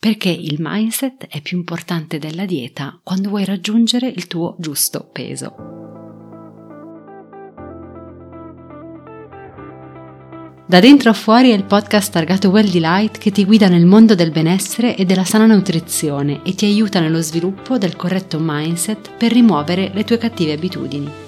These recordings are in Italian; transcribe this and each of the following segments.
Perché il mindset è più importante della dieta quando vuoi raggiungere il tuo giusto peso. Da dentro a fuori è il podcast targato Well Delight che ti guida nel mondo del benessere e della sana nutrizione e ti aiuta nello sviluppo del corretto mindset per rimuovere le tue cattive abitudini.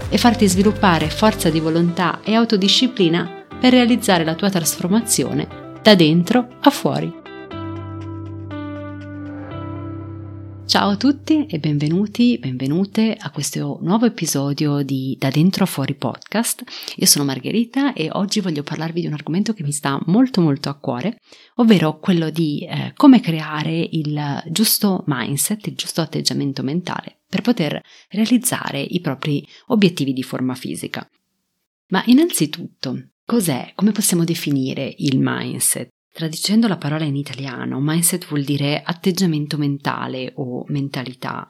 e farti sviluppare forza di volontà e autodisciplina per realizzare la tua trasformazione da dentro a fuori. Ciao a tutti e benvenuti, benvenute a questo nuovo episodio di Da Dentro a Fuori podcast. Io sono Margherita e oggi voglio parlarvi di un argomento che mi sta molto molto a cuore, ovvero quello di eh, come creare il giusto mindset, il giusto atteggiamento mentale per poter realizzare i propri obiettivi di forma fisica. Ma innanzitutto, cos'è? Come possiamo definire il mindset? Traducendo la parola in italiano, mindset vuol dire atteggiamento mentale o mentalità.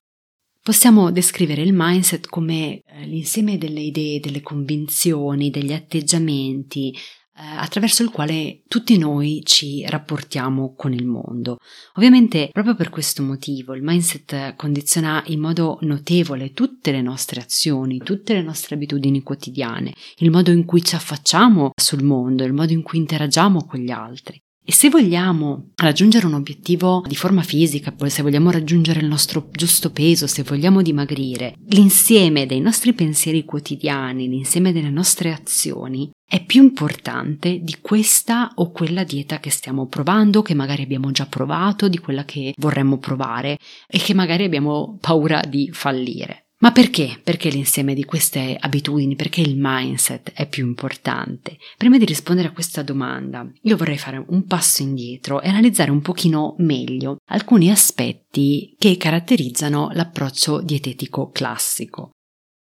Possiamo descrivere il mindset come eh, l'insieme delle idee, delle convinzioni, degli atteggiamenti, eh, attraverso il quale tutti noi ci rapportiamo con il mondo. Ovviamente proprio per questo motivo il mindset condiziona in modo notevole tutte le nostre azioni, tutte le nostre abitudini quotidiane, il modo in cui ci affacciamo sul mondo, il modo in cui interagiamo con gli altri. E se vogliamo raggiungere un obiettivo di forma fisica, se vogliamo raggiungere il nostro giusto peso, se vogliamo dimagrire, l'insieme dei nostri pensieri quotidiani, l'insieme delle nostre azioni è più importante di questa o quella dieta che stiamo provando, che magari abbiamo già provato, di quella che vorremmo provare e che magari abbiamo paura di fallire. Ma perché? Perché l'insieme di queste abitudini, perché il mindset è più importante? Prima di rispondere a questa domanda, io vorrei fare un passo indietro e analizzare un pochino meglio alcuni aspetti che caratterizzano l'approccio dietetico classico.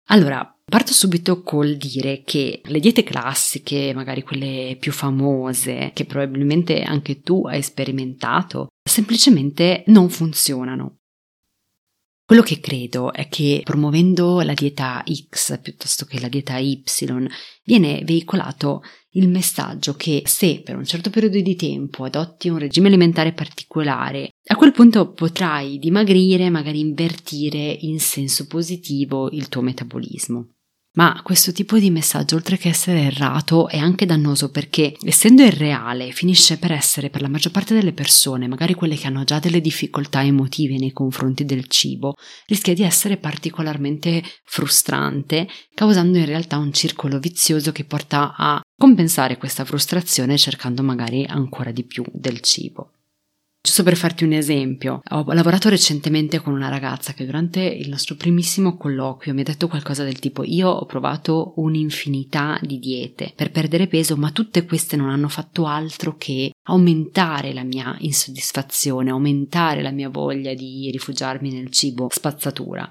Allora, Parto subito col dire che le diete classiche, magari quelle più famose, che probabilmente anche tu hai sperimentato, semplicemente non funzionano. Quello che credo è che promuovendo la dieta X piuttosto che la dieta Y viene veicolato il messaggio che se per un certo periodo di tempo adotti un regime alimentare particolare, a quel punto potrai dimagrire, magari invertire in senso positivo il tuo metabolismo. Ma questo tipo di messaggio, oltre che essere errato, è anche dannoso perché, essendo irreale, finisce per essere per la maggior parte delle persone, magari quelle che hanno già delle difficoltà emotive nei confronti del cibo, rischia di essere particolarmente frustrante, causando in realtà un circolo vizioso che porta a compensare questa frustrazione cercando magari ancora di più del cibo. Giusto per farti un esempio, ho lavorato recentemente con una ragazza che durante il nostro primissimo colloquio mi ha detto qualcosa del tipo io ho provato un'infinità di diete per perdere peso, ma tutte queste non hanno fatto altro che aumentare la mia insoddisfazione, aumentare la mia voglia di rifugiarmi nel cibo spazzatura.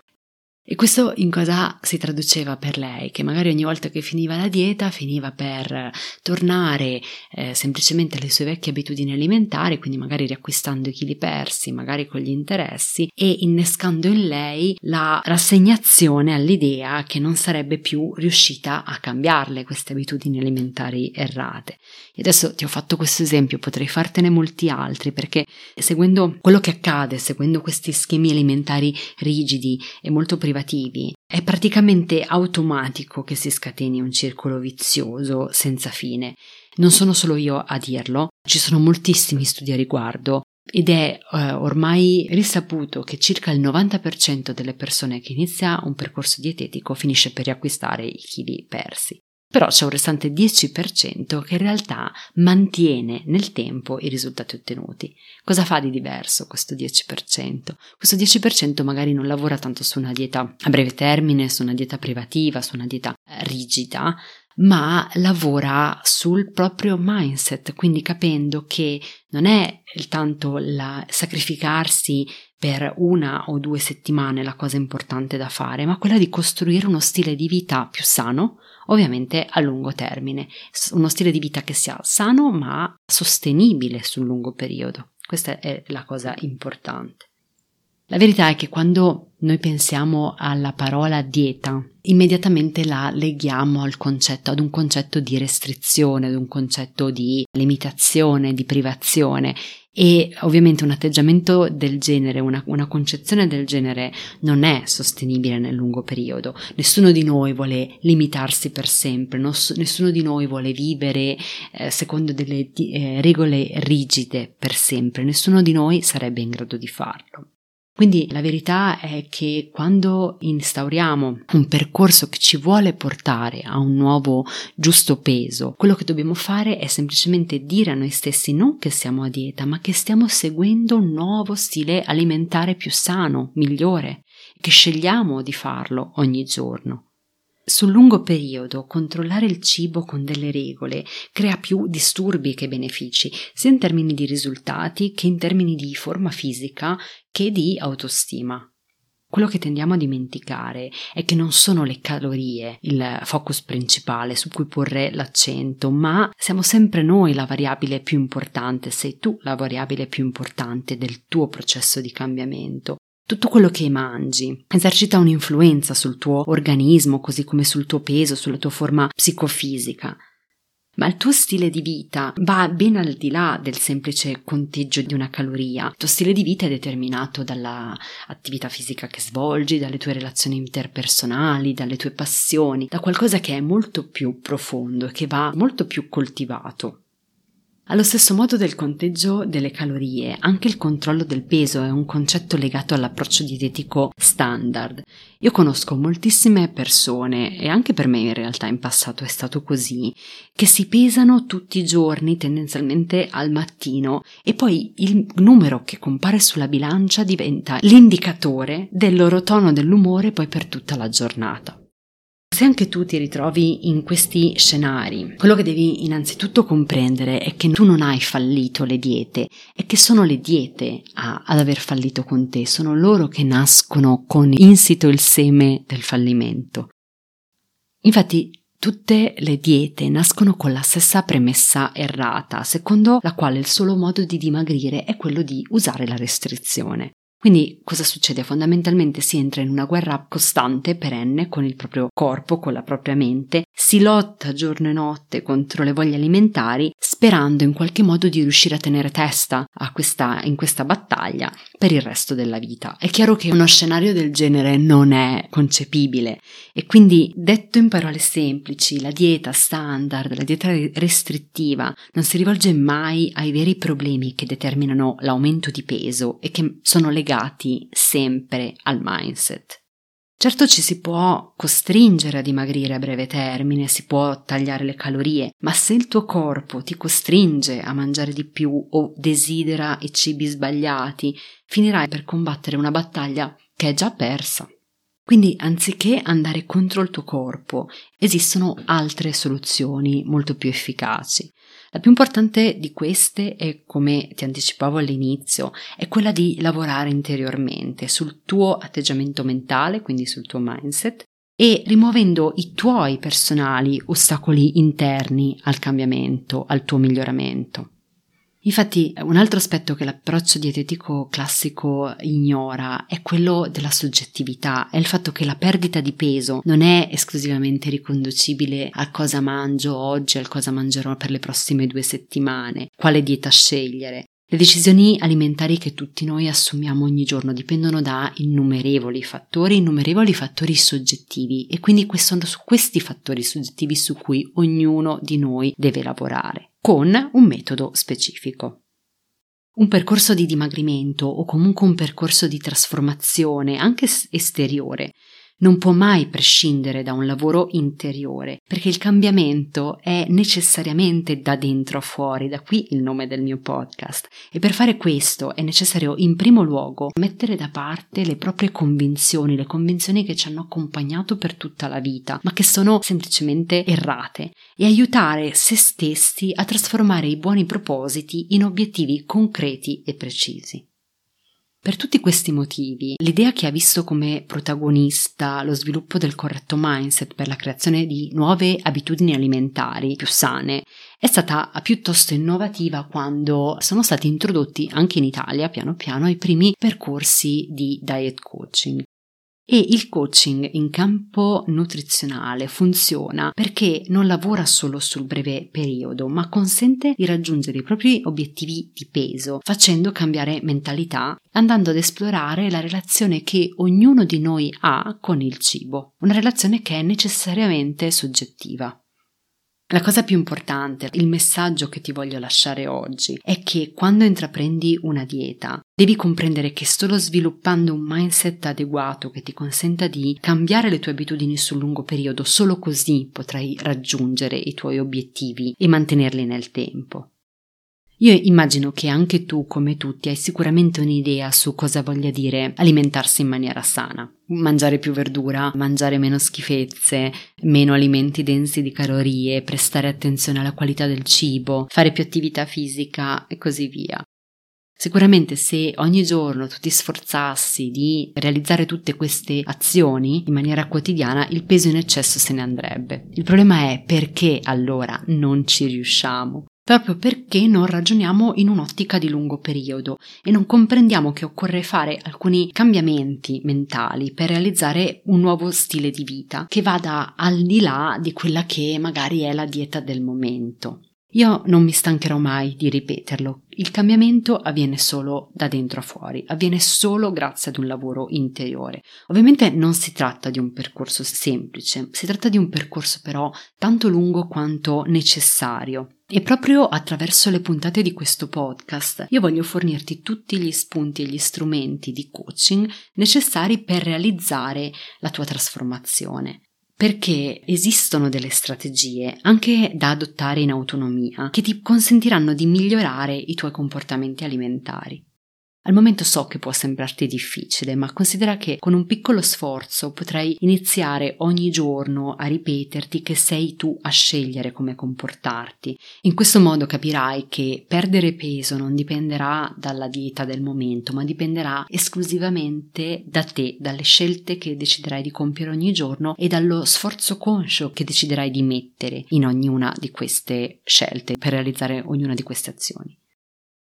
E questo in cosa si traduceva per lei? Che magari ogni volta che finiva la dieta finiva per tornare eh, semplicemente alle sue vecchie abitudini alimentari, quindi magari riacquistando i chili persi, magari con gli interessi e innescando in lei la rassegnazione all'idea che non sarebbe più riuscita a cambiarle queste abitudini alimentari errate. E adesso ti ho fatto questo esempio, potrei fartene molti altri perché seguendo quello che accade, seguendo questi schemi alimentari rigidi e molto privati, derivativi, è praticamente automatico che si scateni un circolo vizioso senza fine. Non sono solo io a dirlo, ci sono moltissimi studi a riguardo ed è eh, ormai risaputo che circa il 90% delle persone che inizia un percorso dietetico finisce per riacquistare i chili persi. Però c'è un restante 10% che in realtà mantiene nel tempo i risultati ottenuti. Cosa fa di diverso questo 10%? Questo 10% magari non lavora tanto su una dieta a breve termine, su una dieta privativa, su una dieta rigida, ma lavora sul proprio mindset, quindi capendo che non è tanto il sacrificarsi per una o due settimane la cosa importante da fare, ma quella di costruire uno stile di vita più sano, ovviamente a lungo termine, uno stile di vita che sia sano ma sostenibile sul lungo periodo. Questa è la cosa importante. La verità è che quando noi pensiamo alla parola dieta, immediatamente la leghiamo al concetto, ad un concetto di restrizione, ad un concetto di limitazione, di privazione e ovviamente un atteggiamento del genere, una, una, concezione del genere non è sostenibile nel lungo periodo. Nessuno di noi vuole limitarsi per sempre, non, nessuno di noi vuole vivere eh, secondo delle eh, regole rigide per sempre, nessuno di noi sarebbe in grado di farlo. Quindi la verità è che quando instauriamo un percorso che ci vuole portare a un nuovo giusto peso, quello che dobbiamo fare è semplicemente dire a noi stessi non che siamo a dieta, ma che stiamo seguendo un nuovo stile alimentare più sano, migliore, che scegliamo di farlo ogni giorno. Sul lungo periodo controllare il cibo con delle regole crea più disturbi che benefici, sia in termini di risultati che in termini di forma fisica che di autostima. Quello che tendiamo a dimenticare è che non sono le calorie il focus principale su cui porre l'accento, ma siamo sempre noi la variabile più importante, sei tu la variabile più importante del tuo processo di cambiamento. Tutto quello che mangi esercita un'influenza sul tuo organismo, così come sul tuo peso, sulla tua forma psicofisica. Ma il tuo stile di vita va ben al di là del semplice conteggio di una caloria. Il tuo stile di vita è determinato dall'attività fisica che svolgi, dalle tue relazioni interpersonali, dalle tue passioni, da qualcosa che è molto più profondo e che va molto più coltivato. Allo stesso modo del conteggio delle calorie, anche il controllo del peso è un concetto legato all'approccio dietetico standard. Io conosco moltissime persone, e anche per me in realtà in passato è stato così, che si pesano tutti i giorni, tendenzialmente al mattino, e poi il numero che compare sulla bilancia diventa l'indicatore del loro tono dell'umore poi per tutta la giornata. Se anche tu ti ritrovi in questi scenari, quello che devi innanzitutto comprendere è che tu non hai fallito le diete, è che sono le diete a, ad aver fallito con te, sono loro che nascono con insito il seme del fallimento. Infatti, Tutte le diete nascono con la stessa premessa errata, secondo la quale il solo modo di dimagrire è quello di usare la restrizione. Quindi cosa succede? Fondamentalmente si entra in una guerra costante, perenne, con il proprio corpo, con la propria mente, si lotta giorno e notte contro le voglie alimentari, sperando in qualche modo di riuscire a tenere testa a questa, in questa battaglia per il resto della vita. È chiaro che uno scenario del genere non è concepibile e quindi, detto in parole semplici, la dieta standard, la dieta restrittiva non si rivolge mai ai veri problemi che determinano l'aumento di peso e che sono legati legati sempre al mindset. Certo ci si può costringere a dimagrire a breve termine, si può tagliare le calorie, ma se il tuo corpo ti costringe a mangiare di più o desidera i cibi sbagliati, finirai per combattere una battaglia che è già persa. Quindi anziché andare contro il tuo corpo, esistono altre soluzioni molto più efficaci. La più importante di queste è, come ti anticipavo all'inizio, è quella di lavorare interiormente sul tuo atteggiamento mentale, quindi sul tuo mindset, e rimuovendo i tuoi personali ostacoli interni al cambiamento, al tuo miglioramento. Infatti, un altro aspetto che l'approccio dietetico classico ignora è quello della soggettività, è il fatto che la perdita di peso non è esclusivamente riconducibile a cosa mangio oggi, al cosa mangerò per le prossime due settimane, quale dieta scegliere. Le decisioni alimentari che tutti noi assumiamo ogni giorno dipendono da innumerevoli fattori, innumerevoli fattori soggettivi e quindi sono su questi fattori soggettivi su cui ognuno di noi deve lavorare, con un metodo specifico. Un percorso di dimagrimento o comunque un percorso di trasformazione, anche esteriore, non può mai prescindere da un lavoro interiore, perché il cambiamento è necessariamente da dentro a fuori, da qui il nome del mio podcast. E per fare questo è necessario in primo luogo mettere da parte le proprie convinzioni, le convinzioni che ci hanno accompagnato per tutta la vita, ma che sono semplicemente errate, e aiutare se stessi a trasformare i buoni propositi in obiettivi concreti e precisi. Per tutti questi motivi, l'idea che ha visto come protagonista lo sviluppo del corretto mindset per la creazione di nuove abitudini alimentari più sane è stata piuttosto innovativa quando sono stati introdotti anche in Italia piano piano i primi percorsi di diet coaching. E il coaching in campo nutrizionale funziona perché non lavora solo sul breve periodo, ma consente di raggiungere i propri obiettivi di peso, facendo cambiare mentalità, andando ad esplorare la relazione che ognuno di noi ha con il cibo, una relazione che è necessariamente soggettiva. La cosa più importante, il messaggio che ti voglio lasciare oggi, è che quando intraprendi una dieta devi comprendere che solo sviluppando un mindset adeguato che ti consenta di cambiare le tue abitudini sul lungo periodo, solo così potrai raggiungere i tuoi obiettivi e mantenerli nel tempo. Io immagino che anche tu, come tutti, hai sicuramente un'idea su cosa voglia dire alimentarsi in maniera sana. Mangiare più verdura, mangiare meno schifezze, meno alimenti densi di calorie, prestare attenzione alla qualità del cibo, fare più attività fisica e così via. Sicuramente se ogni giorno tu ti sforzassi di realizzare tutte queste azioni in maniera quotidiana, il peso in eccesso se ne andrebbe. Il problema è perché allora non ci riusciamo proprio perché non ragioniamo in un'ottica di lungo periodo e non comprendiamo che occorre fare alcuni cambiamenti mentali per realizzare un nuovo stile di vita che vada al di là di quella che magari è la dieta del momento. Io non mi stancherò mai di ripeterlo, il cambiamento avviene solo da dentro a fuori, avviene solo grazie ad un lavoro interiore. Ovviamente non si tratta di un percorso semplice, si tratta di un percorso però tanto lungo quanto necessario. E proprio attraverso le puntate di questo podcast io voglio fornirti tutti gli spunti e gli strumenti di coaching necessari per realizzare la tua trasformazione perché esistono delle strategie anche da adottare in autonomia che ti consentiranno di migliorare i tuoi comportamenti alimentari. Al momento so che può sembrarti difficile, ma considera che con un piccolo sforzo potrai iniziare ogni giorno a ripeterti che sei tu a scegliere come comportarti. In questo modo capirai che perdere peso non dipenderà dalla dieta del momento, ma dipenderà esclusivamente da te, dalle scelte che deciderai di compiere ogni giorno e dallo sforzo conscio che deciderai di mettere in ognuna di queste scelte per realizzare ognuna di queste azioni.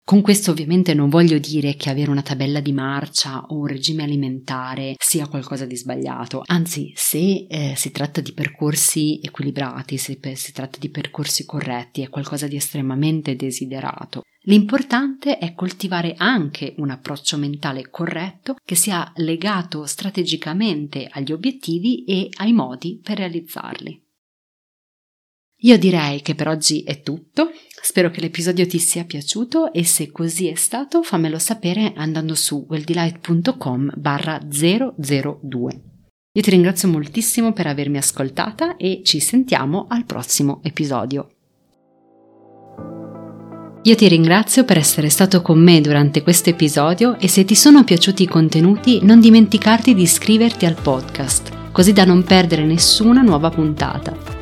Con questo ovviamente non voglio dire che avere una tabella di marcia o un regime alimentare sia qualcosa di sbagliato, anzi se eh, si tratta di percorsi equilibrati, se si tratta di percorsi corretti è qualcosa di estremamente desiderato. L'importante è coltivare anche un approccio mentale corretto che sia legato strategicamente agli obiettivi e ai modi per realizzarli. Io direi che per oggi è tutto, spero che l'episodio ti sia piaciuto e se così è stato fammelo sapere andando su welldelight.com barra 002. Io ti ringrazio moltissimo per avermi ascoltata e ci sentiamo al prossimo episodio. Io ti ringrazio per essere stato con me durante questo episodio e se ti sono piaciuti i contenuti non dimenticarti di iscriverti al podcast, così da non perdere nessuna nuova puntata.